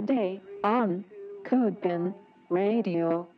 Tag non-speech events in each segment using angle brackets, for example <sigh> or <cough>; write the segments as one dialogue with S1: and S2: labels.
S1: Today on CodePen Radio.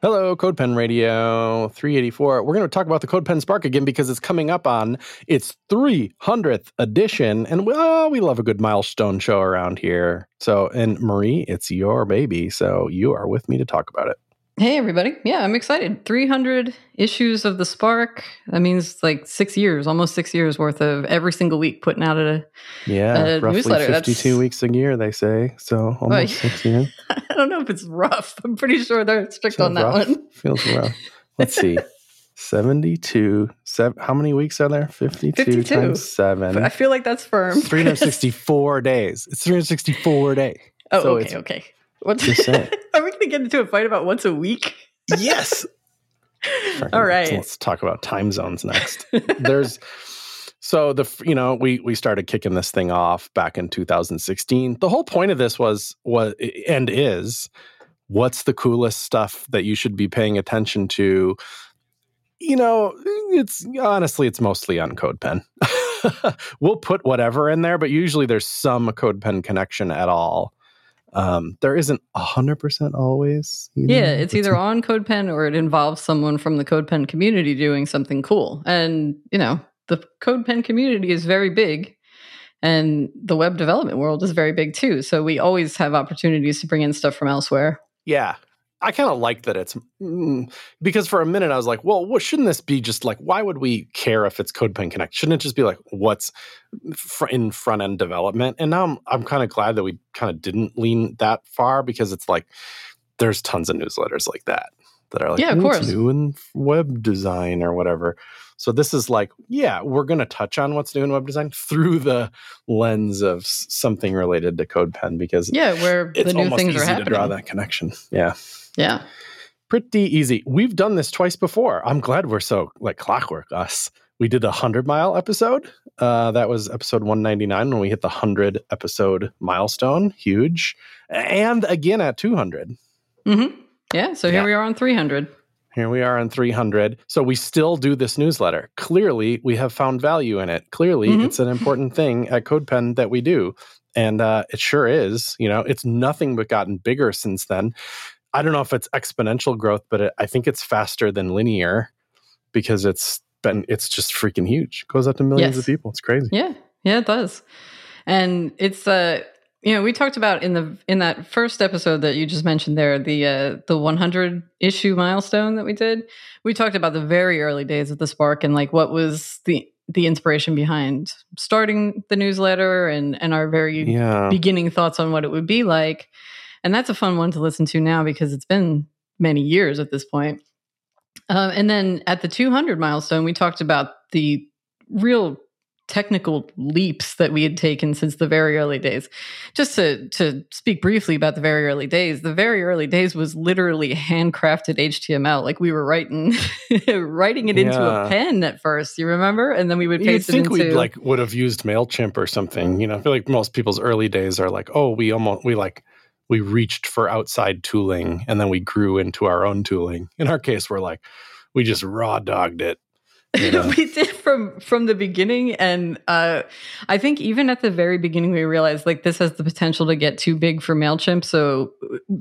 S2: Hello, CodePen Radio 384. We're going to talk about the CodePen Spark again because it's coming up on its 300th edition. And well, we love a good milestone show around here. So, and Marie, it's your baby. So you are with me to talk about it.
S3: Hey, everybody. Yeah, I'm excited. 300 issues of the Spark. That means like six years, almost six years worth of every single week putting out a,
S2: Yeah,
S3: a
S2: roughly
S3: newsletter.
S2: 52
S3: That's-
S2: weeks a year, they say. So almost <laughs> 16.
S3: I don't know if it's rough. I'm pretty sure they're strict on that
S2: rough.
S3: one.
S2: Feels rough. Let's see. <laughs> 72. Seven, how many weeks are there? 52,
S3: 52.
S2: times 7.
S3: I feel like that's firm.
S2: 364 <laughs> days. It's 364 days
S3: oh,
S2: so
S3: okay, okay. What's,
S2: Just <laughs> saying.
S3: are we going to get into a fight about once a week?
S2: Yes. <laughs>
S3: All right.
S2: Let's talk about time zones next. <laughs> There's so the you know we we started kicking this thing off back in 2016. The whole point of this was was and is what's the coolest stuff that you should be paying attention to. You know, it's honestly it's mostly on CodePen. we'll put whatever in there, but usually there's some CodePen connection at all. Um, there isn't hundred percent always. you
S3: Yeah,
S2: know,
S3: it's
S2: but
S3: either on CodePen or it involves someone from the CodePen community doing something cool. And, you know, the CodePen community is very big and the web development world is very big too. So we always have opportunities to bring in stuff from elsewhere.
S2: Yeah. I kind of like that it's mm, because for a minute I was like, well, what shouldn't this be just like? Why would we care if it's CodePen Connect? Shouldn't it just be like what's fr- in front end development? And now I'm I'm kind of glad that we kind of didn't lean that far because it's like there's tons of newsletters like that that are like,
S3: Yeah, of
S2: "What's
S3: course.
S2: new in web design or whatever. So this is like, yeah, we're going to touch on what's new in web design through the lens of something related to CodePen because
S3: Yeah, where
S2: it's
S3: the new
S2: almost
S3: things are
S2: to
S3: happening.
S2: draw that connection. Yeah
S3: Yeah.
S2: pretty easy. We've done this twice before. I'm glad we're so like clockwork us. We did a hundred mile episode. Uh, that was episode 199 when we hit the hundred episode milestone. Huge. And again at 200.
S3: hmm Yeah. So here
S2: Yeah.
S3: we are on 300.
S2: Here we are on 300. So we still do this newsletter. Clearly, we have found value in it. Clearly,
S3: Mhm.
S2: it's an important thing at CodePen that we do. And uh, it sure is. You know, it's nothing but gotten bigger since then. I don't know if it's exponential growth, but it, I think it's faster than linear because it's been, it's just freaking huge. goes up to millions
S3: Yes.
S2: of people. It's crazy.
S3: Yeah, yeah, it does. And it's uh you know, we talked about in the in that first episode that you just mentioned there, the uh the 100 issue milestone that we did. We talked about the very early days of the Spark and like what was the the inspiration behind starting the newsletter and and our very
S2: Yeah.
S3: beginning thoughts on what it would be like. And that's a fun one to listen to now because it's been many years at this point. Um, and then at the 200 milestone, we talked about the real technical leaps that we had taken since the very early days. Just to to speak briefly about the very early days, the very early days was literally handcrafted HTML. Like we were writing <laughs> writing it into a pen at first. You remember? And then we would
S2: You'd
S3: paste it
S2: think
S3: into
S2: we'd like would have used Mailchimp or something. You know, I feel like most people's early days are like, oh, we almost we like we reached for outside tooling and then we grew into our own tooling. In our case, we're like we just raw dogged it. you <laughs> know?
S3: we did from from the beginning and uh i think even at the very beginning we realized like this has the potential to get too big for mailchimp so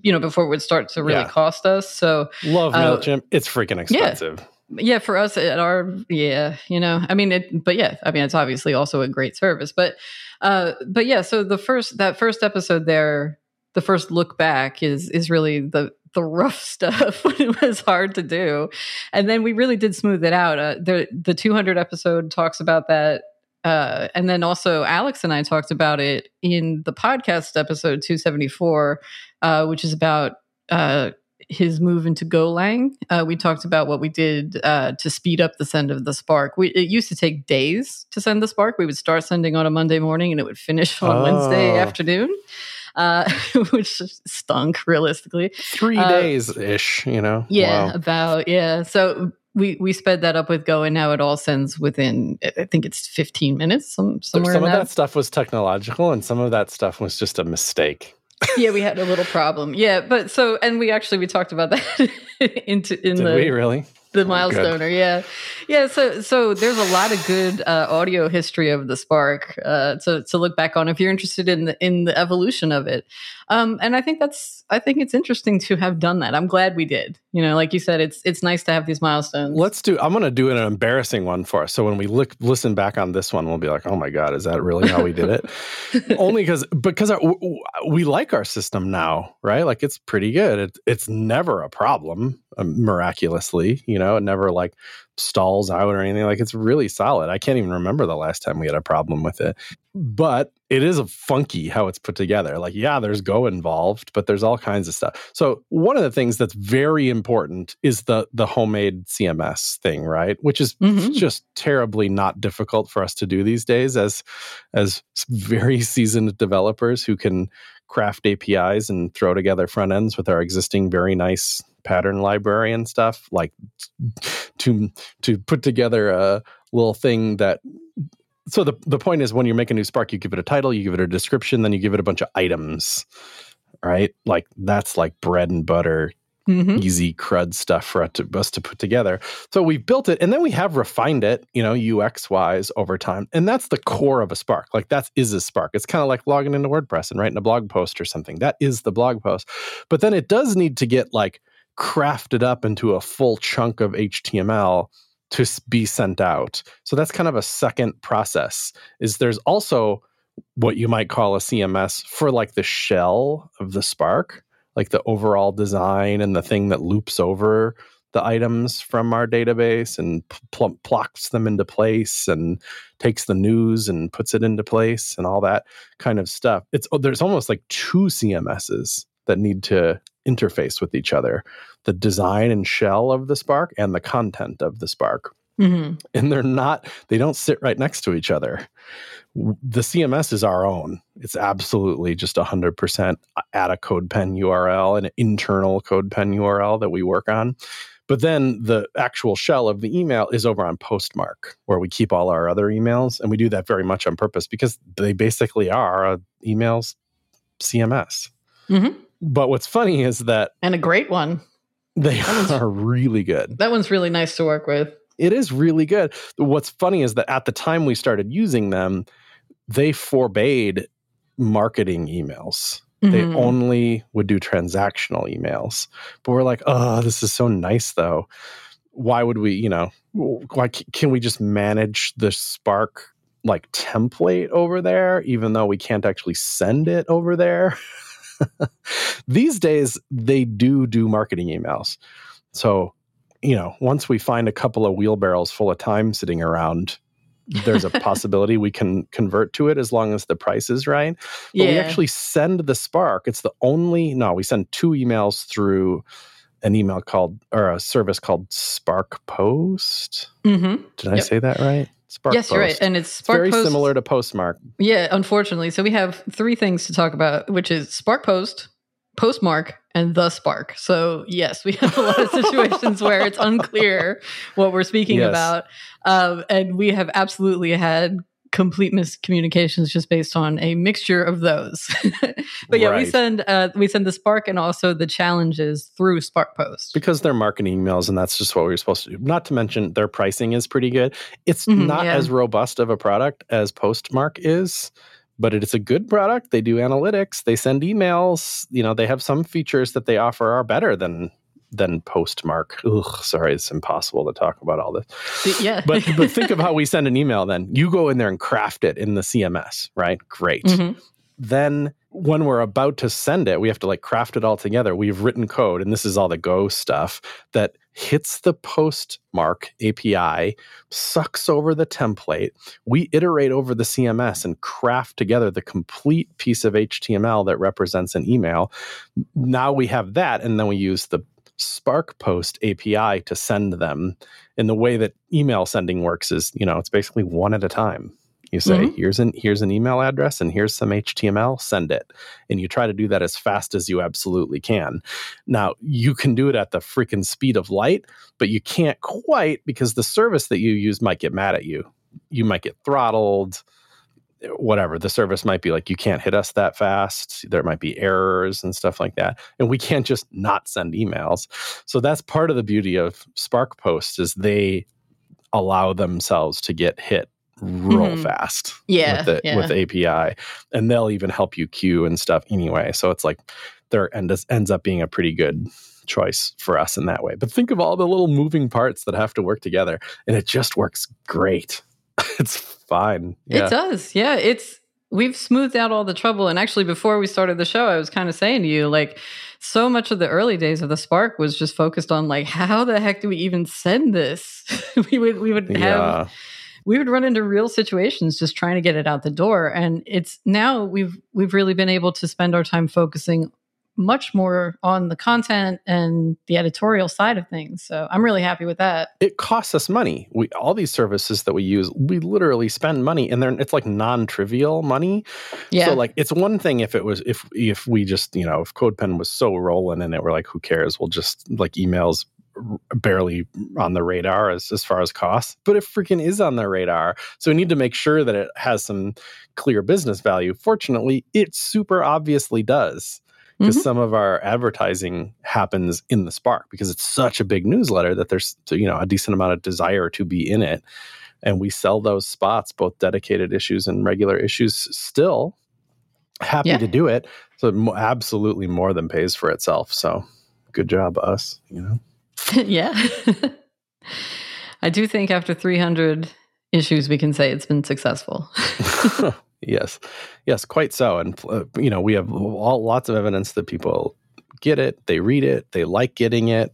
S3: you know before it would start to really
S2: Yeah.
S3: cost us so
S2: Love
S3: Uh,
S2: Mailchimp. It's freaking expensive.
S3: yeah for us at our yeah you know i mean it but yeah i mean it's obviously also a great service but uh but yeah so the first that first episode there the first look back is is really the the rough <laughs> stuff when it was hard to do and then we really did smooth it out uh, the the 200 episode talks about that uh, and then also Alex and I talked about it in the podcast episode 274, uh, which is about uh, his move into Golang. Uh, we talked about what we did uh, to speed up the send of the Spark. We, it used to take days to send the Spark. We would start sending on a Monday morning and it would finish on Wednesday
S2: Oh.
S3: afternoon, uh, <laughs> which stunk realistically.
S2: Three
S3: Uh,
S2: days ish, you know?
S3: Yeah,
S2: Wow.
S3: about yeah. So we we sped that up with Go, and now it all sends within. I think it's fifteen minutes, some somewhere
S2: some of
S3: that.
S2: that stuff was technological and some of that stuff was just a mistake. <laughs>
S3: yeah, we had a little problem. Yeah, but so and we actually we talked about that <laughs> into in
S2: Did
S3: the
S2: we really?
S3: The milestoner yeah. Yeah so so there's a lot of good uh, audio history of the spark uh, to, to look back on if you're interested in the in the evolution of it. Um, and i think that's i think it's interesting to have done that. I'm glad we did. You know like you said it's it's nice to have these milestones.
S2: Let's do i'm going to do an embarrassing one for us. So when we look listen back on this one we'll be like oh my god is that really how we did it? <laughs> Only because because our, we like our system now right? Like it's pretty good. It, it's never a problem um, miraculously you know it never like stalls out or anything like it's really solid. I can't even remember the last time we had a problem with it. But it is a funky how it's put together. Like yeah there's go involved but there's all kinds of stuff. So one of the things that's very important is the the homemade cms thing right? Which is mm-hmm. just terribly not difficult for us to do these days as as very seasoned developers who can craft apis and throw together front ends with our existing very nice pattern library and stuff like to to put together a little thing that so the the point is when you make a new spark you give it a title you give it a description then you give it a bunch of items right? Like that's like bread and butter mm-hmm. easy crud stuff for us to, us to put together so we've built it and then we have refined it you know ux wise over time and that's the core of a spark like that is a spark it's kind of like logging into wordpress and writing a blog post or something that is the blog post but then it does need to get like crafted up into a full chunk of HTML to be sent out. So that's kind of a second process. Is there's also what you might call a CMS for like the shell of the Spark, like the overall design and the thing that loops over the items from our database and pl- plocks them into place and takes the news and puts it into place and all that kind of stuff. It's oh, there's almost like two CMSs that need to interface with each other the design and shell of the spark and the content of the spark mm-hmm. and they're not they don't sit right next to each other the cms is our own it's absolutely just 100% at a codepen url an internal codepen url that we work on but then the actual shell of the email is over on postmark where we keep all our other emails and we do that very much on purpose because they basically are emails cms mm-hmm. But what's funny is that
S3: and a great one.
S2: They are really good.
S3: That one's really nice to work with.
S2: It is really good. What's funny is that at the time we started using them, they forbade marketing emails. Mm-hmm. They only would do transactional emails. But we're like, oh, this is so nice though. Why would we, you know, why can we just manage the Spark like template over there, even though we can't actually send it over there? <laughs> These days, they do do marketing emails. So, you know, once we find a couple of wheelbarrows full of time sitting around, there's a <laughs> possibility we can convert to it as long as the price is right. But yeah. we actually send the Spark. It's the only, no, we send two emails through an email called, or a service called Spark Post. Mm-hmm. Did I yep. say that right?
S3: Spark yes, Post. you're right, and it's, Spark
S2: it's very
S3: Post.
S2: similar to Postmark.
S3: Yeah, unfortunately, so we have three things to talk about, which is Spark Post, Postmark, and the Spark. So yes, we have a lot of <laughs> situations where it's unclear what we're speaking yes. about, um, and we have absolutely had complete miscommunications just based on a mixture of those. <laughs> but yeah, right. we send uh, we send the Spark and also the challenges through Spark Post
S2: because they're marketing emails, and that's just what we're supposed to do. Not to mention their pricing is pretty good. It's mm-hmm, not yeah. as robust of a product as Postmark is. But it's a good product. They do analytics. They send emails. You know, they have some features that they offer are better than than postmark. Ugh, sorry, it's impossible to talk about all this.
S3: Yeah.
S2: but but think of <laughs> how we send an email then. You go in there and craft it in the CMS, right? Great. Mm-hmm. Then when we're about to send it, we have to like craft it all together. We've written code, and this is all the Go stuff that hits the postmark API, sucks over the template. We iterate over the CMS and craft together the complete piece of HTML that represents an email. Now we have that, and then we use the Spark Post API to send them. And the way that email sending works is, you know, it's basically one at a time. You say, mm-hmm. here's an here's an email address and here's some HTML, send it. And you try to do that as fast as you absolutely can. Now, you can do it at the freaking speed of light, but you can't quite because the service that you use might get mad at you. You might get throttled whatever the service might be like you can't hit us that fast there might be errors and stuff like that and we can't just not send emails so that's part of the beauty of spark posts is they allow themselves to get hit real
S3: Mhm.
S2: fast
S3: Yeah,
S2: with, the,
S3: yeah.
S2: with api and they'll even help you queue and stuff anyway so it's like there ends, ends up being a pretty good choice for us in that way but think of all the little moving parts that have to work together and it just works great <laughs> it's fine yeah
S3: It does. Yeah. It's we've smoothed out all the trouble. And actually before we started the show, I was kind of saying to you, like, so much of the early days of the Spark was just focused on like, how the heck do we even send this? <laughs> we would we would have
S2: yeah
S3: we would run into real situations just trying to get it out the door. And it's now we've we've really been able to spend our time focusing much more on the content and the editorial side of things. So I'm really happy with that.
S2: it costs us money. We all these services that we use, we literally spend money, and they're it's like non-trivial money.
S3: Yeah.
S2: So like it's one thing if it was if if we just you know if CodePen was so rolling in it, we're like who cares? We'll just like emails barely on the radar as as far as costs, but it freaking is on the radar. So we need to make sure that it has some clear business value. Fortunately, it super obviously does because
S3: Mhm.
S2: some of our advertising happens in the Spark because it's such a big newsletter that there's you know a decent amount of desire to be in it, and we sell those spots, both dedicated issues and regular issues, still. Happy
S3: Yeah.
S2: to do it, so it absolutely more than pays for itself. So, good job, us. You know, <laughs>
S3: yeah. I do think after 300 issues, we can say it's been successful. <laughs>
S2: yes, yes, quite so. And uh, you know, we have all, lots of evidence that people get it, they read it, they like getting it,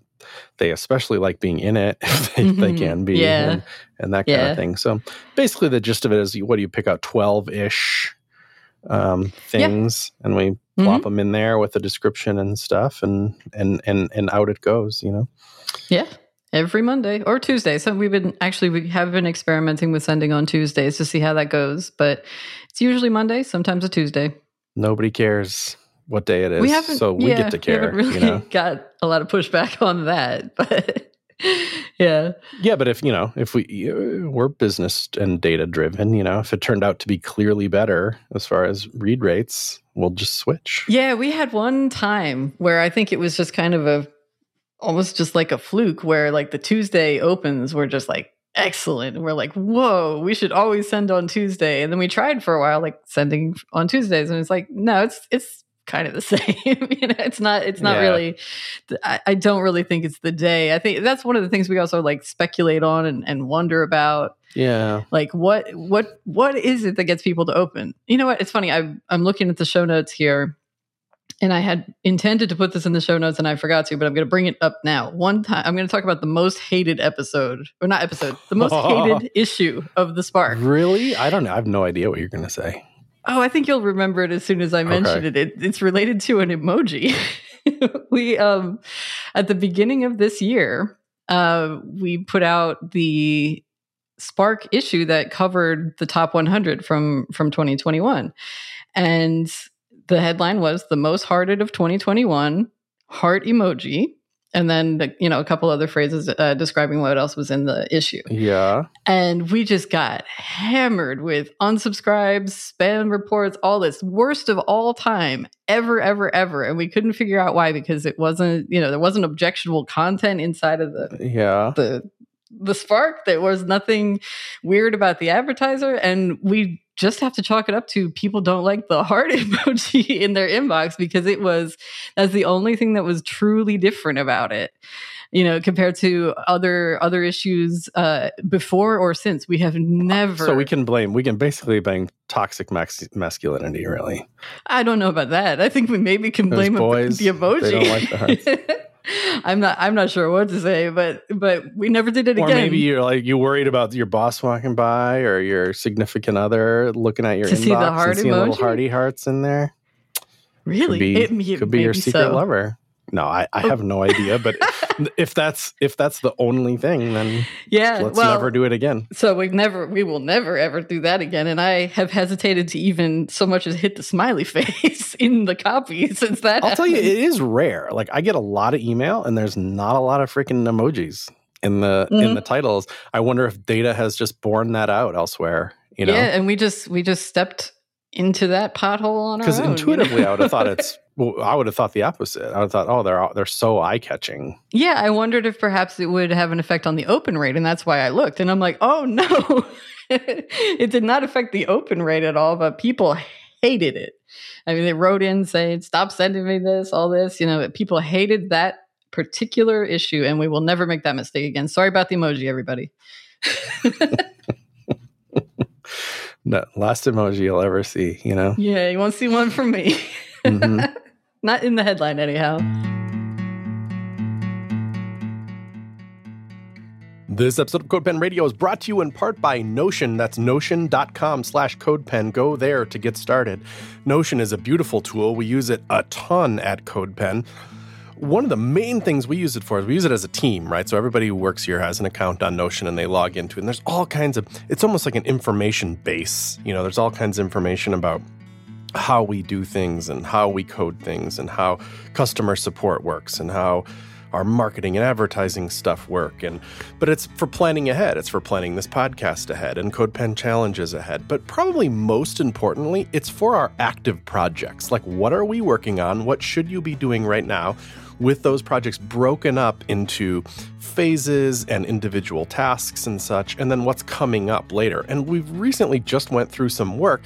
S2: they especially like being in it <laughs> if they, they
S3: Mhm.
S2: can be,
S3: Yeah.
S2: and, and that kind
S3: Yeah.
S2: of thing. So basically, the gist of it is, what do you pick out? Twelve ish um, things, and we
S3: Mm-hmm.
S2: plop them in there with a description and stuff, and and and and out it goes. You know.
S3: Yeah. Every Monday or Tuesday. So we've been actually we have been experimenting with sending on Tuesdays to see how that goes, but it's usually Monday, sometimes a Tuesday.
S2: Nobody cares what day it is,
S3: we haven't
S2: so we
S3: yeah,
S2: get to care.
S3: We haven't really
S2: you know? <laughs>
S3: got a lot of pushback on that, <laughs> but <laughs> yeah.
S2: Yeah, but if you know, if we we're business and data driven, you know, if it turned out to be clearly better as far as read rates, we'll just switch.
S3: Yeah, we had one time where I think it was just kind of a almost just like a fluke where like the Tuesday opens were just like excellent. And we're like, whoa, we should always send on Tuesday. And then we tried for a while, like sending on Tuesdays, and it's like, no, it's it's kind of the <laughs> same. you know, it's not it's not
S2: Yeah.
S3: really I, I don't really think it's the day. I think that's one of the things we also like speculate on and, and wonder about
S2: Yeah,
S3: like what what what is it that gets people to open you know what it's funny i'm i'm looking at the show notes here and i had intended to put this in the show notes and i forgot to but i'm going to bring it up now one time i'm going to talk about the most hated episode or not episode the most <laughs> hated issue of the spark
S2: really? I don't know. I have no idea what you're going to say.
S3: Oh i think you'll remember it as soon as i mention
S2: Okay.
S3: it. it it's related to an emoji <laughs> we um at the beginning of this year uh we put out the Spark issue that covered the top 100 from from 2021, and the headline was "the most hearted of 2021." Heart emoji, and then the, you know a couple other phrases uh, describing what else was in the issue.
S2: Yeah,
S3: And we just got hammered with unsubscribes, spam reports, all this worst of all time, ever, ever, ever. And we couldn't figure out why because it wasn't, you know, there wasn't objectionable content inside of the
S2: yeah.
S3: the the spark. There was nothing weird about the advertiser, and we just have to chalk it up to people don't like the heart <laughs> emoji in their inbox because it was that's the only thing that was truly different about it. You know, compared to other other issues uh, before or since, we have never.
S2: So we can blame. We can basically blame toxic max- masculinity. Really,
S3: I don't know about that. I think we maybe can
S2: Those
S3: blame
S2: boys,
S3: the emoji.
S2: they don't like the hearts. <laughs>
S3: I'm not. I'm not sure what to say, but but we never did it
S2: or
S3: again.
S2: maybe you're like you worried about your boss walking by or your significant other looking at your
S3: To
S2: inbox
S3: see the heart
S2: and seeing little
S3: emoji?
S2: hearty hearts in there.
S3: really,
S2: Could be,
S3: It- it
S2: could be your secret
S3: so.
S2: lover. No, I, I have no idea. But <laughs> if that's if that's the only thing, then
S3: Yeah,
S2: let's
S3: well,
S2: never do it again.
S3: So we never, we will never ever do that again. And I have hesitated to even so much as hit the smiley <laughs> face in the copy since that.
S2: I'll tell you, it is rare. Like I get a lot of email, and there's not a lot of freaking emojis in the in
S3: Mhm.
S2: the titles. I wonder if data has just borne that out elsewhere You know,
S3: Yeah, and we just we just stepped into that pothole on our
S2: because
S3: own. you know?
S2: intuitively I would have thought <laughs> it's. Well, I would have thought the opposite. I would have thought, oh, they're they're so eye catching.
S3: Yeah, I wondered if perhaps it would have an effect on the open rate, and that's why I looked. And I'm like, oh no, <laughs> it did not affect the open rate at all, but people hated it. I mean, they wrote in saying, stop sending me this, all this. You know, people hated that particular issue, and we will never make that mistake again. Sorry about the emoji, everybody. <laughs>
S2: No, last emoji you'll ever see. You know.
S3: Yeah, you won't see one from me.
S2: Mhm. <laughs>
S3: Not in the headline, anyhow.
S2: This episode of CodePen Radio is brought to you in part by Notion. That's notion.com slash CodePen. Go there to get started. Notion is a beautiful tool. We use it a ton at CodePen. One of the main things we use it for is we use it as a team, right? So everybody who works here has an account on Notion and they log into it. And there's all kinds of, it's almost like an information base. You know, there's all kinds of information about how we do things and how we code things and how customer support works and how our marketing and advertising stuff work and but it's for planning ahead it's for planning this podcast ahead and codepen challenges ahead but probably most importantly it's for our active projects like what are we working on what should you be doing right now with those projects broken up into phases and individual tasks and such and then what's coming up later and we've recently just went through some work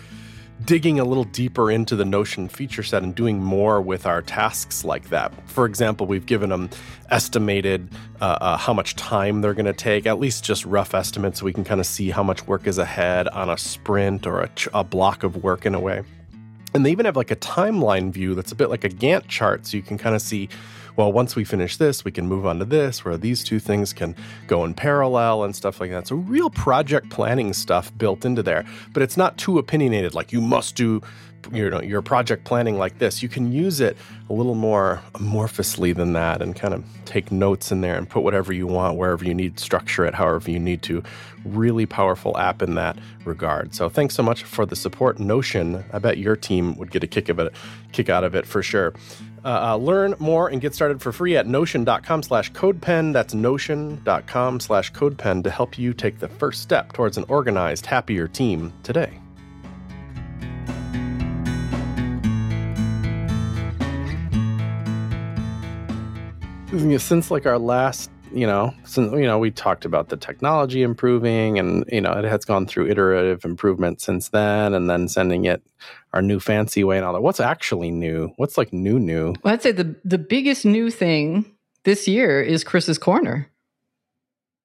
S2: digging a little deeper into the Notion feature set and doing more with our tasks like that. For example, we've given them estimated uh, uh, how much time they're going to take, at least just rough estimates, so we can kind of see how much work is ahead on a sprint or a, ch- a block of work in a way. And they even have like a timeline view that's a bit like a Gantt chart, so you can kind of see well, once we finish this, we can move on to this, where these two things can go in parallel and stuff like that. So, real project planning stuff built into there, but it's not too opinionated, like you must do you know your project planning like this. You can use it a little more amorphously than that and kind of take notes in there and put whatever you want wherever you need structure it however you need to. Really powerful app in that regard. So thanks so much for the support. Notion i bet your team would get a kick of it kick out of it for sure uh, uh, learn more and get started for free at notion.com slash codepen that's notion.com slash codepen to help you take the first step towards an organized happier team today. Since like our last you know since you know we talked about the technology improving and you know it has gone through iterative improvement since then and then sending it our new fancy way and all that what's actually new what's like new new
S3: Well, I'd say the the biggest new thing this year is Chris's corner.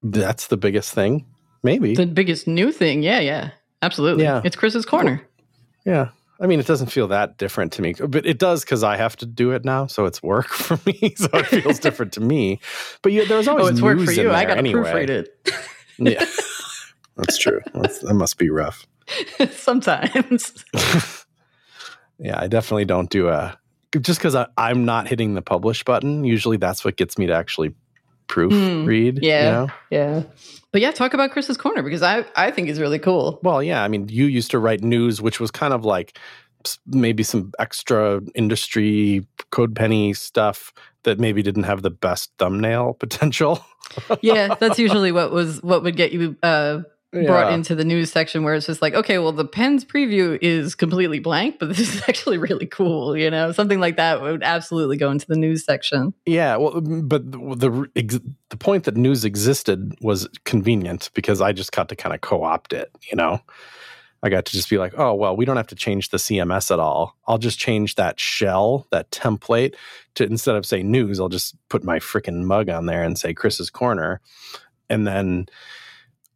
S2: that's the biggest thing maybe
S3: The biggest new thing, yeah, yeah, absolutely.
S2: Yeah.
S3: it's Chris's corner.
S2: yeah i mean it doesn't feel that different to me but it does because i have to do it now so it's work for <laughs> me so it feels different to me but yeah there's always
S3: Oh, it's work for you. I got to
S2: anyway.
S3: proofread it
S2: yeah that's true That's, that must be rough <laughs>
S3: sometimes. <laughs>
S2: Yeah, I definitely don't do a just because I'm not hitting the publish button. Usually, that's what gets me to actually proofread.
S3: Hmm, yeah.
S2: You know?
S3: yeah, but yeah, talk about Chris's corner because I I think he's really cool.
S2: Well, yeah. I mean, you used to write news, which was kind of like maybe some extra industry code penny stuff that maybe didn't have the best thumbnail <laughs> potential.
S3: Yeah, that's usually what was what would get you uh, brought into the news section where it's just like, okay, well, the pen's preview is completely blank, but <laughs> this is actually really cool. You know, something like that would absolutely go into the news section.
S2: Yeah, well, mm, but the the, ex- the point that news existed was convenient because I just got to kind of co-opt it. You know, I got to just be like, oh well, we don't have to change the CMS at all. I'll just change that shell, that template, to instead of say news, I'll just put my freaking mug on there and say Chris's corner, and then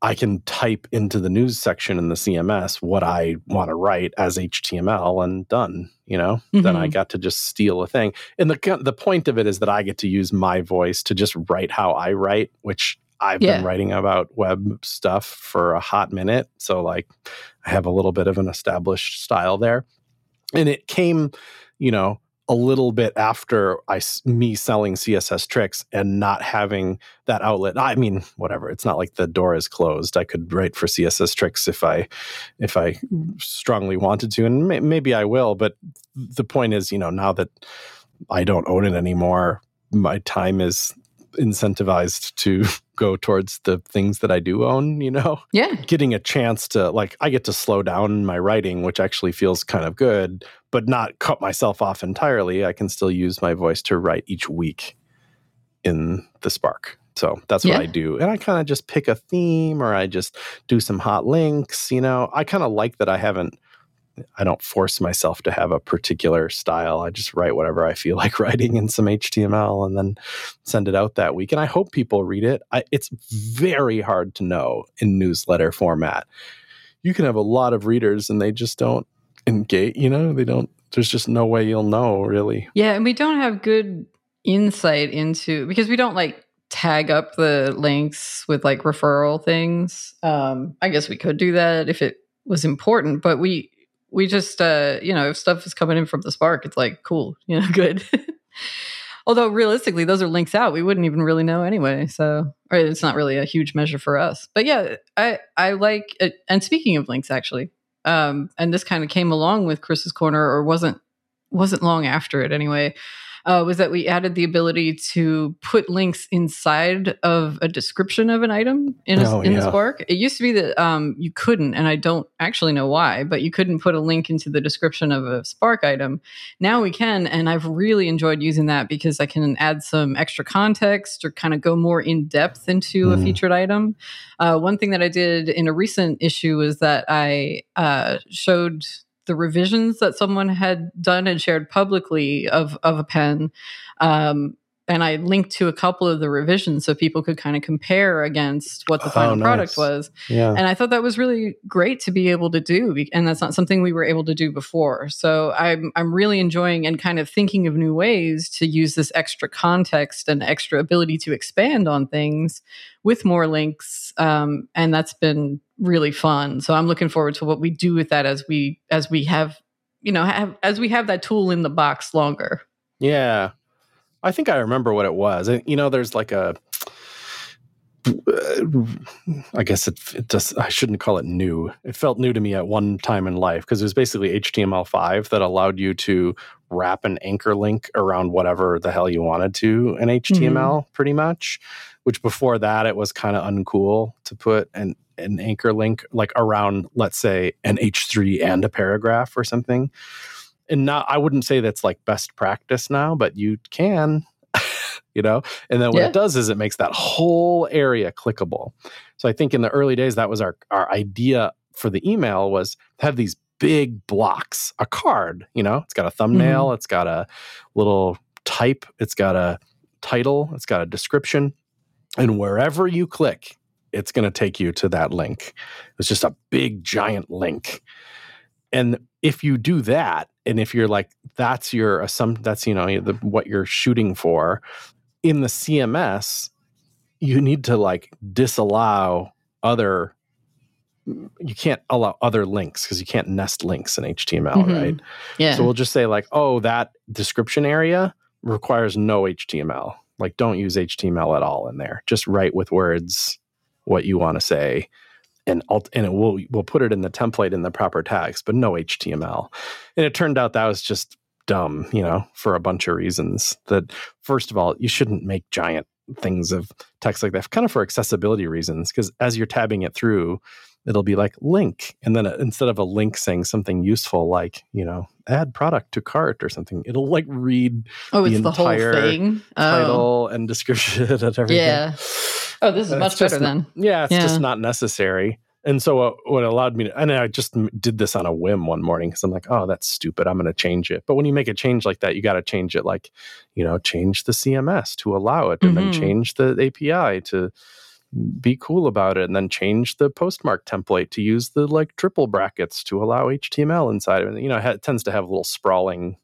S2: I can type into the news section in the CMS what I want to write as HTML and done. You know, then I
S3: Mhm.
S2: got to just steal a thing. And the the point of it is that I get to use my voice to just write how I write, which I've
S3: Yeah.
S2: been writing about web stuff for a hot minute. So like I have a little bit of an established style there. And it came, you know, a little bit after I me selling CSS tricks and not having that outlet. I mean, whatever. It's not like the door is closed. I could write for CSS tricks if I if I strongly wanted to, and may, maybe I will. But the point is, you know, now that I don't own it anymore, my time is incentivized to <laughs> go towards the things that I do own, you know?
S3: Yeah.
S2: Getting a chance to, like, I get to slow down my writing, which actually feels kind of good, but not cut myself off entirely. I can still use my voice to write each week in the Spark. So that's what
S3: Yeah.
S2: I do. And I kind of just pick a theme or I just do some hot links. You know, I kind of like that I haven't, I don't force myself to have a particular style. I just write whatever I feel <laughs> like writing in some HTML and then send it out that week. And I hope people read it. I, it's very hard to know in newsletter format. You can have a lot of readers and they just don't engage, you know, they don't, there's just no way you'll know really.
S3: Yeah, and we don't have good insight into because we don't like tag up the links with like referral things. Um, I guess we could do that if it was important, but we we just uh, you know, if stuff is coming in from the Spark, it's like cool, <laughs> you know, good. <laughs> Although realistically, those are links out. We wouldn't even really know anyway. So, it's not really a huge measure for us. But yeah, I I like. It. And speaking of links, actually, um, and this kind of came along with Chris's corner, or wasn't wasn't long after it anyway. Uh, was that we added the ability to put links inside of a description of an item in, a,
S2: Oh,
S3: in the
S2: yeah.
S3: Spark. It used to be that um, you couldn't, and I don't actually know why, but you couldn't put a link into the description of a Spark item. Now we can, and I've really enjoyed using that because I can add some extra context or kind of go more in depth into a
S2: Mhm.
S3: featured item. Uh, one thing that I did in a recent issue was that I uh, showed the revisions that someone had done and shared publicly of of a pen. Um, and I linked to a couple of the revisions so people could kind of compare against what the
S2: Oh,
S3: final product was.
S2: Yeah.
S3: And I thought that was really great to be able to do, and that's not something we were able to do before. So I'm I'm really enjoying and kind of thinking of new ways to use this extra context and extra ability to expand on things with more links, um, and that's been really fun. So I'm looking forward to what we do with that as we as we have you know have as we have that tool in the box longer.
S2: Yeah. I think I remember what it was. You know, there's like a uh, I guess it, it just I shouldn't call it new. It felt new to me at one time in life because it was basically HTML5 that allowed you to wrap an anchor link around whatever the hell you wanted to in HTML mm-hmm. pretty much. Which before that it was kind of uncool to put an an anchor link like around let's say an H3 and a paragraph or something and not I wouldn't say that's like best practice now, but you can, <laughs> you know. And then what
S3: Yeah.
S2: it does is it makes that whole area clickable. So I think in the early days that was our our idea for the email was have these big blocks, a card, you know, it's got a thumbnail, mm-hmm. it's got a little type, it's got a title, it's got a description, and wherever you click, it's going to take you to that link. It's just a big giant link. And if you do that, and if you're like, that's your assumption, that's, you know, the, what you're shooting for in the CMS, you need to like disallow other, you can't allow other links because you can't nest links in HTML,
S3: Mhm.
S2: right?
S3: Yeah.
S2: So we'll just say like, oh, that description area requires no HTML. Like, don't use HTML at all in there. Just write with words what you want to say, and alt- and it will we'll put it in the template in the proper tags, but no HTML. And it turned out that was just dumb, you know, for a bunch of reasons. That first of all, you shouldn't make giant things of text like that, kind of for accessibility reasons, because as you're tabbing it through, it'll be like link, and then uh, instead of a link saying something useful like you know add product to cart or something, it'll like read
S3: oh,
S2: the
S3: it's the, whole
S2: entire
S3: thing. Oh.
S2: title and description <laughs> and everything.
S3: Yeah. Oh, this is much better then.
S2: Yeah, it's
S3: Yeah.
S2: just not necessary. And so uh, what allowed me to, and I just did this on a whim one morning because I'm like, oh, that's stupid. I'm going to change it. But when you make a change like that, you got to change it like, you know, change the CMS to allow it and then
S3: Mhm.
S2: change the API to be cool about it and then change the postmark template to use the like triple brackets to allow HTML inside of it. You know, it, ha- it tends to have a little sprawling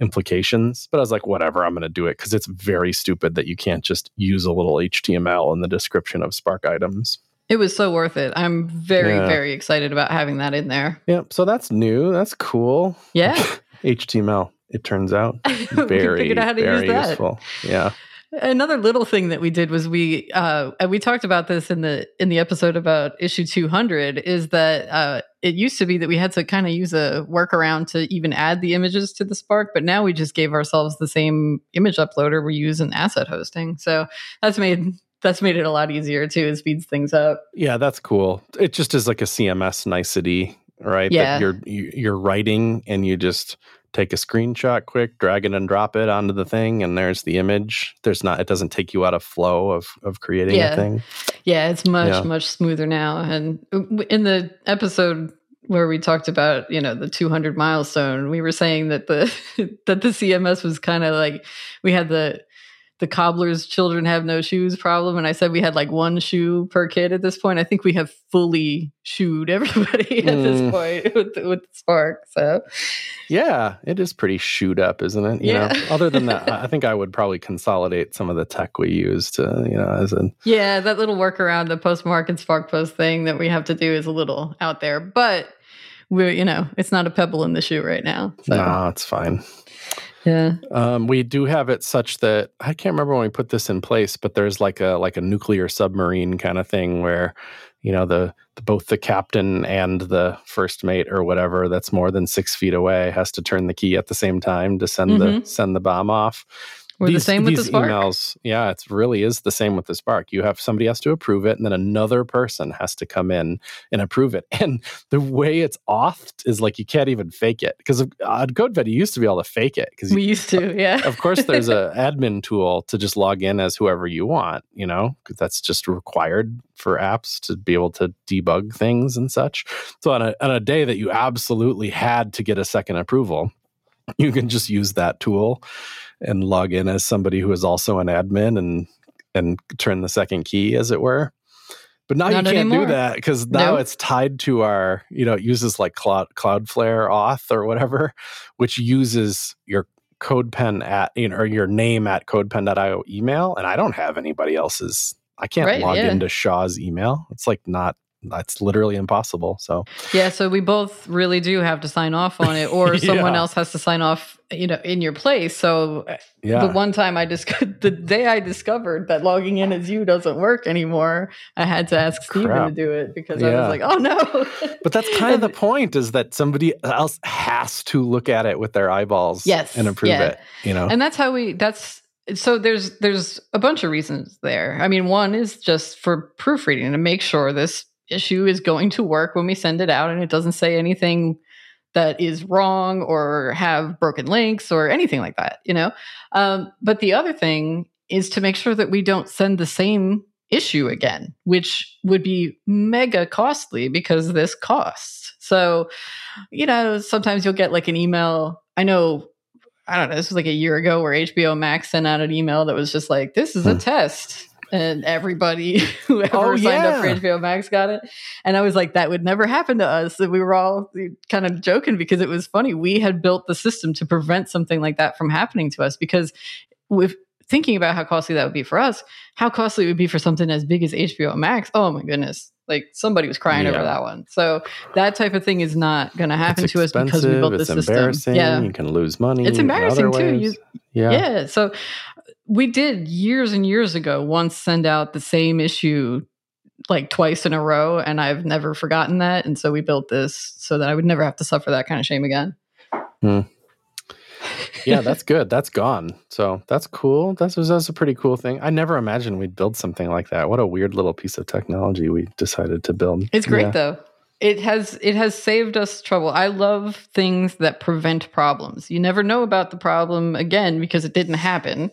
S2: implications, but I was like, whatever, I'm going to do it because it's very stupid that you can't just use a little HTML in the description of Spark items.
S3: It was so worth it. I'm very,
S2: Yeah.
S3: very excited about having that in there.
S2: Yep. So that's new. That's cool.
S3: Yeah. <laughs>
S2: HTML. It turns out <laughs> very,
S3: figured out how to
S2: very
S3: use that.
S2: useful. Yeah.
S3: Another little thing that we did was we uh, and we talked about this in the in the episode about issue 200 is that uh, it used to be that we had to kind of use a workaround to even add the images to the Spark, but now we just gave ourselves the same image uploader we use in asset hosting. So that's made that's made it a lot easier too. It speeds things up.
S2: Yeah, that's cool. It just is like a CMS nicety, right?
S3: Yeah.
S2: That you're you- you're writing and you just take a screenshot quick, drag it and drop it onto the thing, and there's the image. There's not. It doesn't take you out of flow of of creating
S3: Yeah.
S2: a thing.
S3: Yeah, it's much
S2: Yeah.
S3: much smoother now. And in the episode where we talked about you know the 200 milestone, we were saying that the <laughs> that the CMS was kind of like we had the the cobbler's children have no shoes problem, and I said we had like one shoe per kid at this point. I think we have fully shoed everybody <laughs> at this
S2: Mm.
S3: point with with Spark. So
S2: Yeah, it is pretty shoot up, isn't it? You
S3: Yeah.
S2: know, other than that, I <laughs> think I would probably consolidate some of the tech we use to, you know, as a
S3: Yeah, that little workaround, the postmark and spark post thing that we have to do is a little out there, but we're, you know, it's not a pebble in the shoe right now. So,
S2: no, it's fine.
S3: Yeah.
S2: Um, we do have it such that I can't remember when we put this in place, but there's like a like a nuclear submarine kind of thing where, you know, the, the both the captain and the first mate or whatever that's more than six feet away has to turn the key at the same time to send the
S3: Mhm.
S2: send the bomb off.
S3: We're the same with the
S2: these
S3: Spark.
S2: emails. Yeah, it really is the same with the Spark. You have somebody has to approve it, and then another person has to come in and approve it. <laughs> And the way it's authed is like you can't even fake it because on uh, CodePen you used to be able to fake it because
S3: We used to, yeah.
S2: of course there's a <laughs> admin tool to just log in as whoever you want you know because that's just required for apps to be able to debug things and such so on a, on a day that you absolutely had to get a second approval you can just use that tool and log in as somebody who is also an admin and and turn the second key as it were but now
S3: Not
S2: you can't
S3: anymore.
S2: do that because now
S3: Nope.
S2: it's tied to our you know it uses like cloud cloudflare auth or whatever which uses your codepen at you know or your name at codepen.io email and i don't have anybody else's i can't
S3: Right,
S2: log
S3: yeah.
S2: into shaw's email it's like not that's literally impossible so
S3: Yeah, so we both really do have to sign off on it, or <laughs> someone
S2: Yeah.
S3: else has to sign off, you know, in your place. So uh,
S2: yeah
S3: the one time I just <laughs> the day I discovered that logging in as you doesn't work anymore, I had to ask Steven to do it because I was like, oh no. <laughs>
S2: but that's kind of the point is that somebody else has to look at it with their eyeballs
S3: Yes,
S2: and approve
S3: yeah.
S2: it you know
S3: and that's how we that's so there's there's a bunch of reasons there i mean one is just for proofreading to make sure this issue is going to work when we send it out and it doesn't say anything that is wrong or have broken links or anything like that you know um, but the other thing is to make sure that we don't send the same issue again which would be mega costly because this costs so you know sometimes you'll get like an email i know I don't know, this was like a year ago where HBO Max sent out an email that was just like, this is a
S2: Hmm.
S3: test. And everybody <laughs> who ever
S2: Oh,
S3: signed up for. HBO Max got it. And I was like, that would never happen to us. And we were all kind of joking because it was funny. We had built the system to prevent something like that from happening to us because with thinking about how costly that would be for us, how costly it would be for something as big as HBO Max. Oh my goodness. Like somebody was crying over that one. So that type of thing is not going to happen
S2: it's
S3: to us because we built the system.
S2: embarrassing
S3: Yeah.
S2: you can lose money
S3: It's
S2: in
S3: embarrassing,
S2: other
S3: too.
S2: ways.
S3: You-
S2: yeah
S3: Yeah. So we did years and years ago once send out the same issue like twice in a row, and I've never forgotten that. And so we built this so that I would never have to suffer that kind of shame again. hmm.
S2: yeah, that's good. That's gone. So that's cool. That's that's a pretty cool thing. I never imagined we'd build something like that. What a weird little piece of technology we decided to build.
S3: It's great
S2: Yeah.
S3: though. It has it has saved us trouble. I love things that prevent problems. You never know about the problem again because it didn't happen.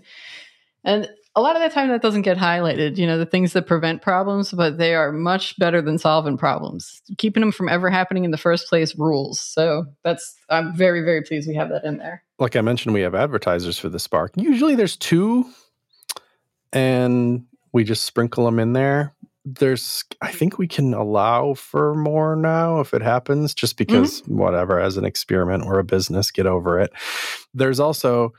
S3: And a lot of the time that doesn't get highlighted, you know, the things that prevent problems, but they are much better than solving problems. Keeping them from ever happening in the first place rules. So that's I'm very, very pleased we have that in there.
S2: Like I mentioned, we have advertisers for the Spark. Usually there's two, and we just sprinkle them in there. There's, I think we can allow for more now if it happens, just because mm-hmm. whatever, as an experiment or a business, get over it. There's also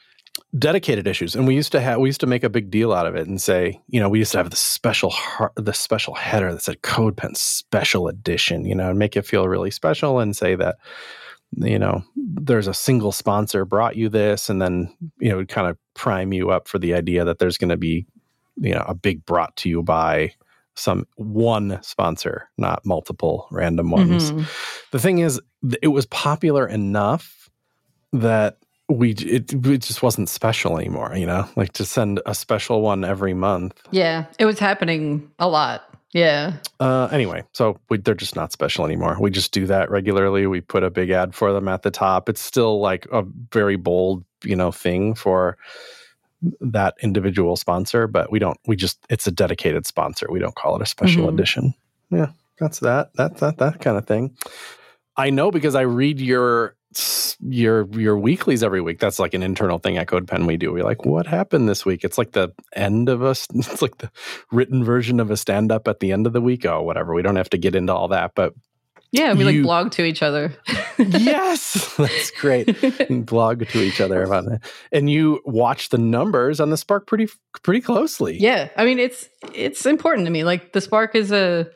S2: dedicated issues and we used to have we used to make a big deal out of it and say you know we used to have the special har- the special header that said codepen special edition you know and make it feel really special and say that you know there's a single sponsor brought you this and then you know kind of prime you up for the idea that there's going to be you know a big brought to you by some one sponsor, not multiple random ones.
S3: Mhm.
S2: The thing is, it was popular enough that we it, it just wasn't special anymore. You know, like to send a special one every month.
S3: Yeah, it was happening a lot. Yeah.
S2: Uh, anyway, so we, they're just not special anymore. We just do that regularly. We put a big ad for them at the top. It's still like a very bold, you know, thing for that individual sponsor, but we don't. We just it's a dedicated sponsor. We don't call it a special
S3: Mhm.
S2: edition. Yeah, that's that. That that that kind of thing. I know because I read your your your weeklies every week. That's like an internal thing at CodePen we do. We're like, what happened this week? It's like the end of us. <laughs> It's like the written version of a stand up at the end of the week. Oh, whatever. We don't have to get into all that, but
S3: Yeah, we like blog to each other. <laughs>
S2: yes, <laughs> that's great. Blog to each other about it, and you watch the numbers on the Spark pretty pretty closely.
S3: yeah, I mean it's it's important to me. Like the Spark is a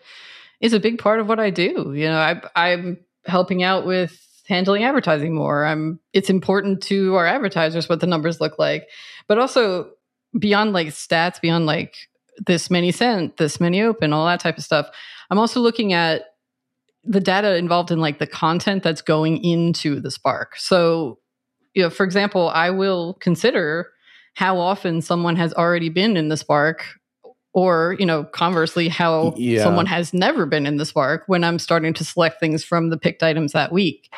S3: is a big part of what I do. You know, I I'm helping out with handling advertising more. I'm it's important to our advertisers what the numbers look like. But also beyond like stats, beyond like this many sent, this many open, all that type of stuff. I'm also looking at the data involved in like the content that's going into the Spark. So, you know, for example, I will consider how often someone has already been in the Spark or, you know, conversely how
S2: Yeah.
S3: someone has never been in the Spark when I'm starting to select things from the picked items that week.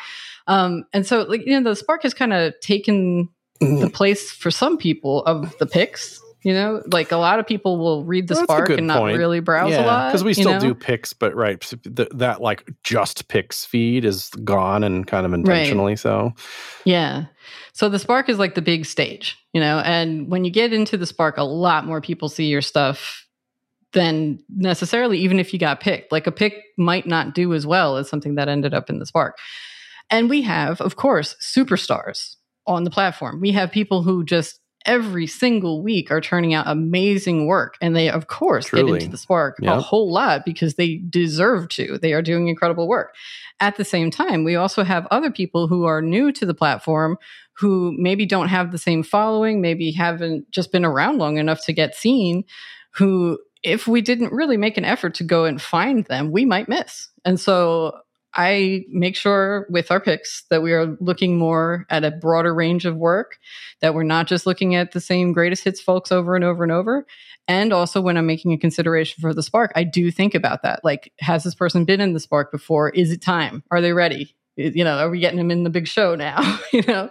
S3: Um, and so like, you know, the Spark has kind of taken the place for some people of the picks. You know, like a lot of people will read the
S2: That's
S3: Spark and not
S2: point.
S3: really browse a lot
S2: because we
S3: you
S2: still
S3: know?
S2: do picks, but right, th- that like just picks feed is gone and kind of intentionally so.
S3: Yeah. So the Spark is like the big stage, you know, and when you get into the Spark, a lot more people see your stuff than necessarily even if you got picked. Like a pick might not do as well as something that ended up in the Spark. And we have, of course, superstars on the platform. We have people who just every single week are turning out amazing work. And they, of course, get into the Spark a whole lot because they deserve to. They are doing incredible work. At the same time, we also have other people who are new to the platform who maybe don't have the same following, maybe haven't just been around long enough to get seen, who, if we didn't really make an effort to go and find them, we might miss. And so I make sure with our picks that we are looking more at a broader range of work, that we're not just looking at the same greatest hits folks over and over and over. And also, when I'm making a consideration for the Spark, I do think about that. Like, has this person been in the Spark before? Is it time? Are they ready? You know, are we getting them in the big show now? <laughs> you know,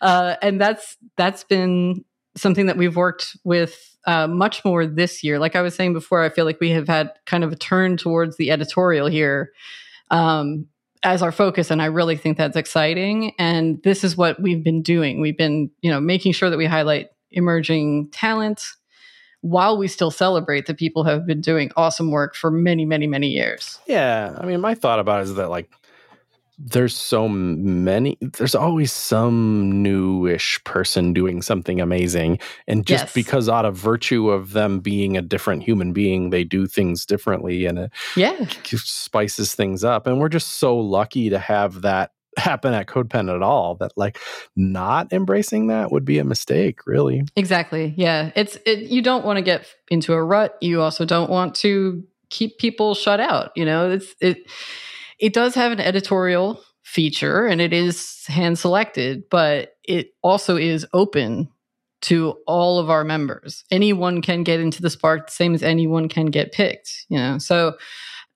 S3: uh, and that's that's been something that we've worked with uh, much more this year. Like I was saying before, I feel like we have had kind of a turn towards the editorial here um, as our focus, and I really think that's exciting. And this is what we've been doing. We've been, you know, making sure that we highlight emerging talent while we still celebrate that people have been doing awesome work for many, many, many years.
S2: Yeah, I mean, my thought about it is that like there's so many there's always some newish person doing something amazing and just
S3: Yes.
S2: because out of virtue of them being a different human being they do things differently and it
S3: Yeah.
S2: spices things up and we're just so lucky to have that happen at codepen at all that like not embracing that would be a mistake really
S3: Exactly. Yeah. It's it you don't want to get into a rut. You also don't want to keep people shut out, you know. It's it it does have an editorial feature and it is hand selected, but it also is open to all of our members. Anyone can get into the Spark the same as anyone can get picked, you know. So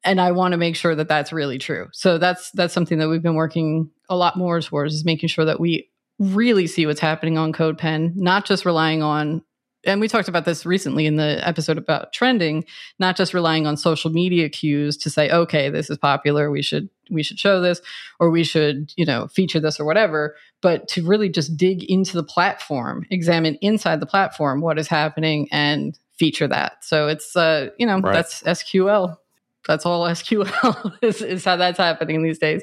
S3: and I want to make sure that that's really true. So that's that's something that we've been working a lot more towards is making sure that we really see what's happening on CodePen, not just relying on and we talked about this recently in the episode about trending, not just relying on social media cues to say, okay, this is popular, we should we should show this, or we should, you know, feature this or whatever, but to really just dig into the platform, examine inside the platform what is happening and feature that. So it's uh, you know,
S2: Right.
S3: that's SQL. That's all SQL <laughs> is, is how that's happening these days.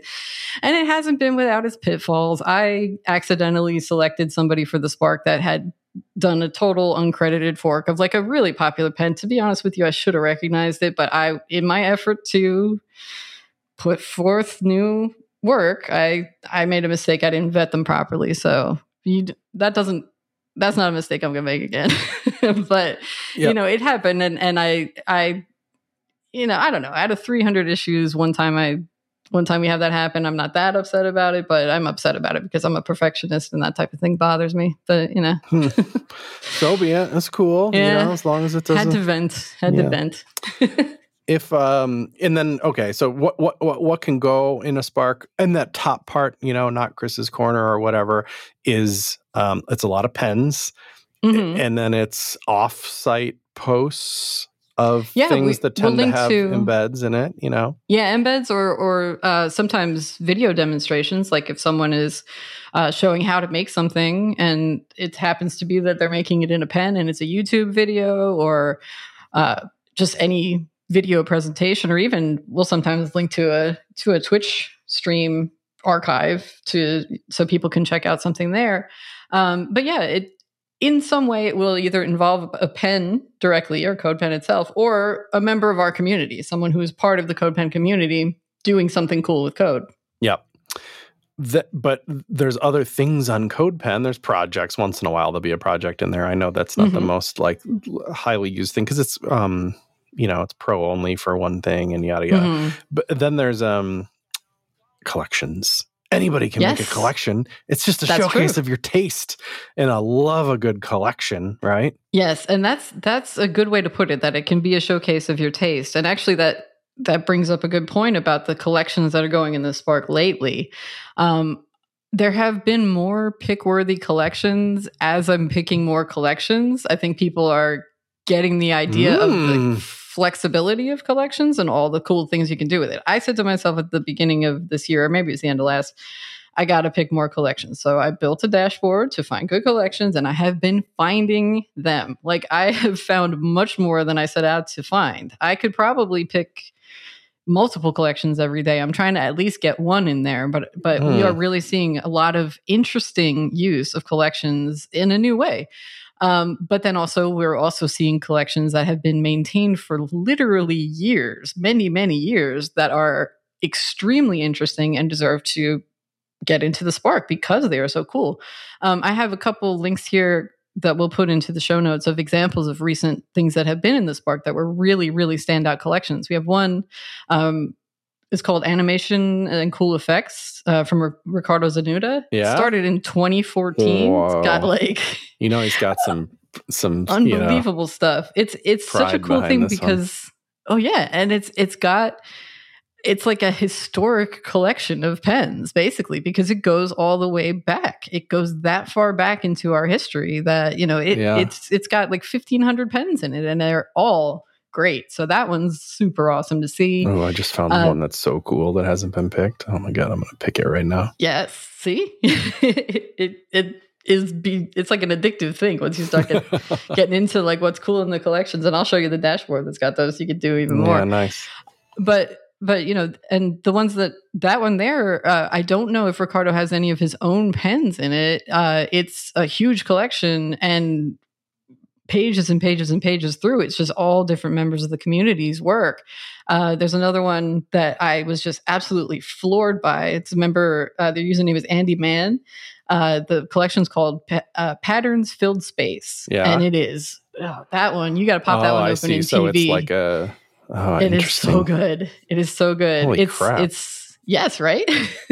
S3: And it hasn't been without its pitfalls. I accidentally selected somebody for the Spark that had done a total uncredited fork of like a really popular pen. To be honest with you, I should have recognized it, but I, in my effort to put forth new work, I I made a mistake. I didn't vet them properly, so you that doesn't that's not a mistake I'm gonna make again. <laughs> but you know, it happened, and and I I you know, I don't know. Out of 300 issues, one time I one time we have that happen, I'm not that upset about it, but I'm upset about it because I'm a perfectionist and that type of thing bothers me. But you know,
S2: so be it. That's cool.
S3: Yeah.
S2: You know, as long as it doesn't.
S3: Had to vent, had
S2: Yeah.
S3: to vent. <laughs>
S2: if um and then okay so what what what what can go in a spark and that top part you know not chris's corner or whatever is um it's a lot of pens
S3: Mhm.
S2: and then it's off-site posts of
S3: Yeah,
S2: things
S3: we-
S2: that
S3: we'll
S2: tend to have
S3: to-
S2: embeds in it you know
S3: Yeah, embeds or or uh, sometimes video demonstrations. Like if someone is uh, showing how to make something, and it happens to be that they're making it in a pen, and it's a YouTube video, or uh, just any video presentation, or even we'll sometimes link to a to a Twitch stream archive to so people can check out something there. Um, but yeah, it in some way it will either involve a pen directly or CodePen itself, or a member of our community, someone who is part of the CodePen community doing something cool with code.
S2: Yep. That, but there's other things on CodePen. There's projects. Once in a while, there'll be a project in there. I know that's not the
S3: Mhm.
S2: most like highly used thing because it's um you know it's pro only for one thing and yada yada.
S3: Mhm.
S2: But then there's um collections. Anybody can make a collection. It's just a
S3: That's
S2: showcase
S3: true.
S2: of your taste, and I love a good collection. Right?
S3: Yes, and that's that's a good way to put it. That it can be a showcase of your taste, and actually that that brings up a good point about the collections that are going in the Spark lately. Um, there have been more pick-worthy collections as I'm picking more collections. I think people are getting the idea of
S2: Mm.
S3: the flexibility of collections and all the cool things you can do with it. I said to myself at the beginning of this year, or maybe it's the end of last, I got to pick more collections. So I built a dashboard to find good collections and I have been finding them. Like I have found much more than I set out to find. I could probably pick multiple collections every day. I'm trying to at least get one in there, but but we
S2: Hmm.
S3: are really seeing a lot of interesting use of collections in a new way. Um, but then also we're also seeing collections that have been maintained for literally years, many many years that are extremely interesting and deserve to get into the spark because they are so cool. Um, I have a couple links here that we'll put into the show notes of examples of recent things that have been in the spark that were really, really standout collections. We have one. Um, it's called Animation and Cool Effects uh, from R- Riccardo Zanutta.
S2: Yeah?
S3: started in 2014.
S2: Whoa.
S3: It's got like
S2: You know, he's got some some you know,
S3: unbelievable stuff. It's it's such a cool thing
S2: this one.
S3: because oh yeah, and it's it's got it's like a historic collection of pens basically because it goes all the way back. It goes that far back into our history that you know it
S2: Yeah.
S3: it's it's got like 1500 pens in it and they're all great. So that one's super awesome to see.
S2: Oh, I just found
S3: Uh,
S2: one that's so cool that hasn't been picked. Oh my god, I'm gonna pick it right now.
S3: Yes, see? <laughs> it it is be it's like an addictive thing once you start get, <laughs> getting into like what's cool in the collections and I'll show you the dashboard that's got those you could do even more.
S2: Yeah, nice.
S3: But but you know and the ones that that one there uh, I don't know if Riccardo has any of his own pens in it. Uh it's a huge collection and pages and pages and pages through it's just all different members of the community's work uh, there's another one that i was just absolutely floored by it's a member uh, their username is AndyMan uh, the collection's called pa- uh, patterns filled space
S2: Yeah.
S3: and it is oh, that one you got to pop that
S2: oh,
S3: one
S2: I
S3: open
S2: see.
S3: in
S2: So
S3: tv
S2: it's like a oh,
S3: it is so good. It is so good.
S2: Holy
S3: it's
S2: crap.
S3: it's yes, right? <laughs>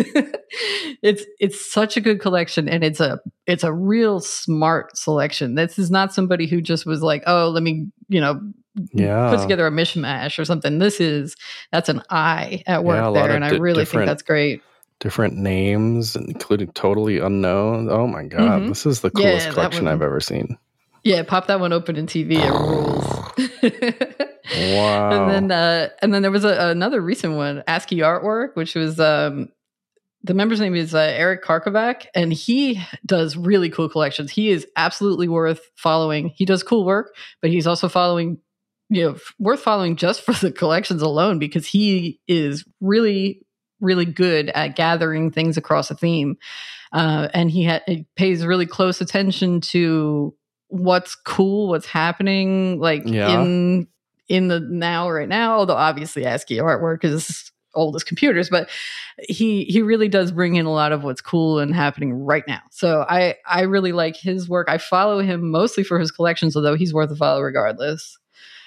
S3: it's it's such a good collection and it's a it's a real smart selection. This is not somebody who just was like, "Oh, let me, you know,
S2: Yeah.
S3: put together a mishmash or something." This is that's an eye at work
S2: Yeah,
S3: there and I
S2: di-
S3: really think that's great.
S2: Different names, including totally unknown. Oh my god,
S3: Mhm.
S2: this is the coolest
S3: that
S2: collection
S3: one-
S2: I've ever seen.
S3: Yeah, pop that one open in TV. It rules. <sighs> <laughs>
S2: Wow.
S3: and then uh, and then there was a, another recent one, ASCII artwork, which was um, the member's name is uh, Eric Karkovack, and he does really cool collections. He is absolutely worth following. He does cool work, but he's also following, you know, worth following just <laughs> for the collections alone because he is really, really good at gathering things across a theme, uh, and he, ha- he pays really close attention to what's cool, what's happening, like
S2: Yeah.
S3: in in the now right now. Although obviously ASCII artwork is old as computers, but he he really does bring in a lot of what's cool and happening right now. So I I really like his work. I follow him mostly for his collections, although he's worth a follow regardless.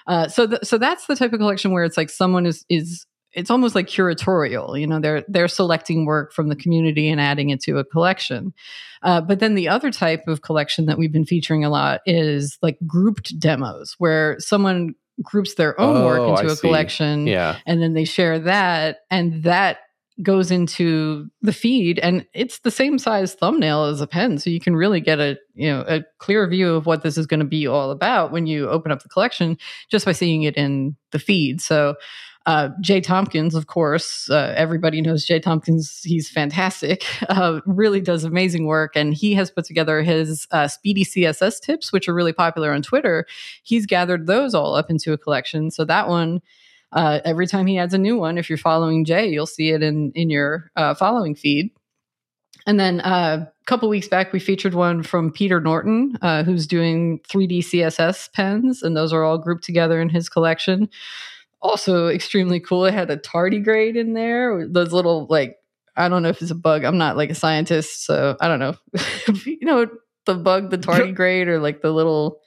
S3: Uh, so, th- so that's the type of collection where it's like someone is is it's almost like curatorial. You know, they're they're selecting work from the community and adding it to a collection. Uh, but then the other type of collection that we've been featuring a lot is like grouped demos, where someone groups their own work
S2: Oh,
S3: into
S2: I
S3: a
S2: see.
S3: collection
S2: Yeah.
S3: and then they share that and that goes into the feed and it's the same size thumbnail as a pen so you can really get a you know a clear view of what this is going to be all about when you open up the collection just by seeing it in the feed so uh, Jhey Tompkins, of course, uh, everybody knows Jhey Tompkins. He's fantastic, <laughs> uh, really does amazing work. And he has put together his uh, Speedy CSS tips, which are really popular on Twitter. He's gathered those all up into a collection. So that one uh, every time he adds a new one, if you're following Jhey, you'll see it in in your uh, following feed. And then a couple weeks back, we featured one from Peter Norton, who's doing 3D CSS pens, and those are all grouped together in his collection. Also, extremely cool. It had a tardigrade in there. Those little like I don't know if it's a bug. I'm not like a scientist, so I don't know. <laughs> you know the bug, the tardigrade, or like the little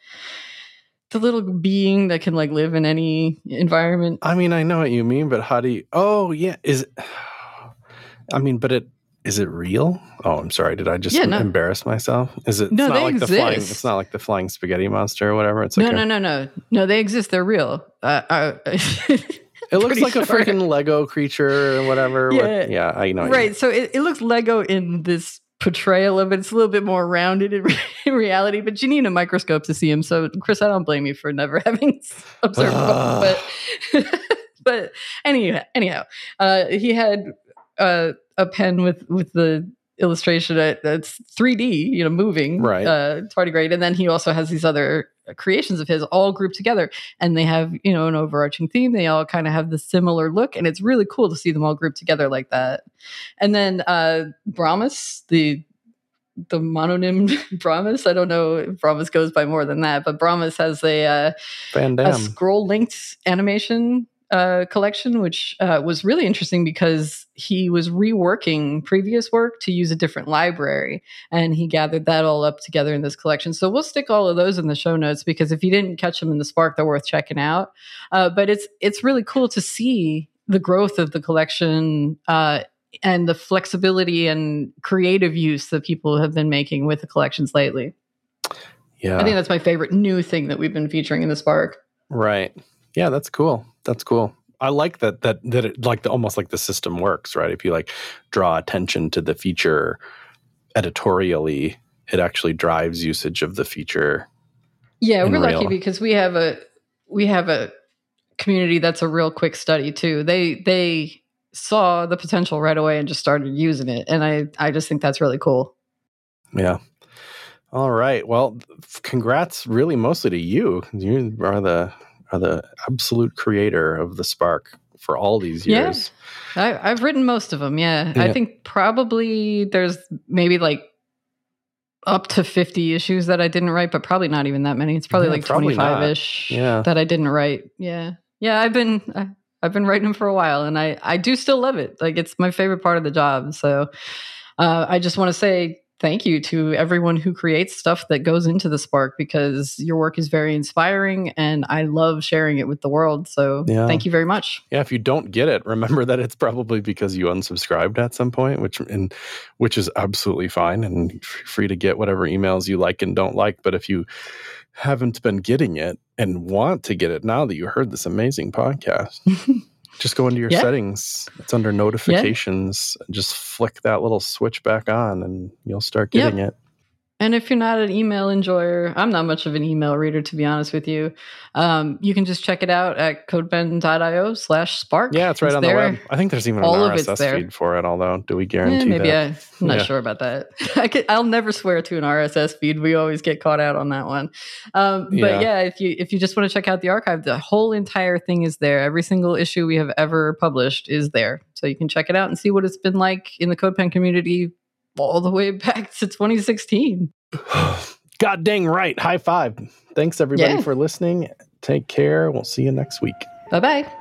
S3: the little being that can like live in any environment.
S2: I mean, I know what you mean, but how do you? Oh, yeah. Is it? <sighs> I mean, but it is it real? Oh, I'm sorry. Did I just
S3: Yeah, no.
S2: embarrass myself? Is it?
S3: No,
S2: it's not
S3: they
S2: like the flying.
S3: exist.
S2: It's not like the flying spaghetti monster or whatever. It's like
S3: no,
S2: a-
S3: no, no, no, no. They exist. They're real. Uh, uh, <laughs>
S2: It looks like a freaking Lego creature or whatever. with-
S3: Yeah.
S2: yeah, I know.
S3: right. So it, it looks Lego in this portrayal of it. It's a little bit more rounded in, <laughs> in reality, but you need a microscope to see him. So, Chris, I don't blame you for never <laughs> having observed one. But, but anyhow, anyhow, uh, he had uh, a pen with with the illustration that's 3D, you know, moving,
S2: Right.
S3: Uh, tardigrade, and then he also has these other creations of his all grouped together, and they have you know an overarching theme. They all kind of have the similar look, and it's really cool to see them all grouped together like that. And then uh, Brahmas, the the mononym <laughs> Brahmas. I don't know if Brahmas goes by more than that, but Brahmas has a uh, a scroll linked animation uh, collection, which uh, was really interesting because he was reworking previous work to use a different library, and he gathered that all up together in this collection. So we'll stick all of those in the show notes because if you didn't catch them in the Spark, they're worth checking out. Uh, but it's it's really cool to see the growth of the collection. Uh, and the flexibility and creative use that people have been making with the collections lately.
S2: yeah.
S3: I think that's my favorite new thing that we've been featuring in the Spark.
S2: Right. Yeah, that's cool. That's cool. I like that that that it like the almost like the system works, right? If you like draw attention to the feature editorially, it actually drives usage of the feature.
S3: Yeah, we're lucky because we have a we have a community that's a real quick study too. They they saw the potential right away and just started using it, and I I just think that's really cool.
S2: Yeah. All right. Well, congrats really mostly to you. You are the are the absolute creator of the Spark for all these
S3: Yeah.
S2: years.
S3: I, I've written most of them. Yeah.
S2: Yeah.
S3: I think probably there's maybe like up to 50 issues that I didn't write, but probably not even that many. It's probably
S2: Yeah,
S3: like
S2: probably
S3: 25 ish
S2: Yeah.
S3: that I didn't write. Yeah. Yeah. I've been, I, I've been writing them for a while and I, I do still love it. Like it's my favorite part of the job. So uh, I just want to say thank you to everyone who creates stuff that goes into the Spark because your work is very inspiring and I love sharing it with the world. So
S2: Yeah.
S3: thank you very much.
S2: Yeah, if you don't get it, remember that it's probably because you unsubscribed at some point, which and which is absolutely fine and free to get whatever emails you like and don't like. But if you haven't been getting it and want to get it now that you heard this amazing podcast, <laughs> just go into your
S3: Yeah.
S2: settings. It's under notifications. Just flick that little switch back on, and you'll start
S3: Yep.
S2: getting it.
S3: And if you're not an email enjoyer, I'm not much of an email reader, to be honest with you. Um, you can just check it out at codepen.io slash spark.
S2: Yeah, it's right on
S3: there.
S2: the web. I think there's even an
S3: All it's
S2: RSS feed for it. Although, do we
S3: Eh,
S2: guarantee
S3: maybe
S2: that?
S3: I, I'm not
S2: Yeah.
S3: sure about that. <laughs> I could, I'll never swear to an RSS feed. We always get caught out on that one. Um,
S2: Yeah.
S3: but yeah, if you if you just want to check out the archive, the whole entire thing is there. Every single issue we have ever published is there, so you can check it out and see what it's been like in the CodePen community all the way back to 2016. <sighs>
S2: God dang right. High five. Thanks everybody
S3: Yeah.
S2: for listening. Take care. We'll see you next week.
S3: Bye bye.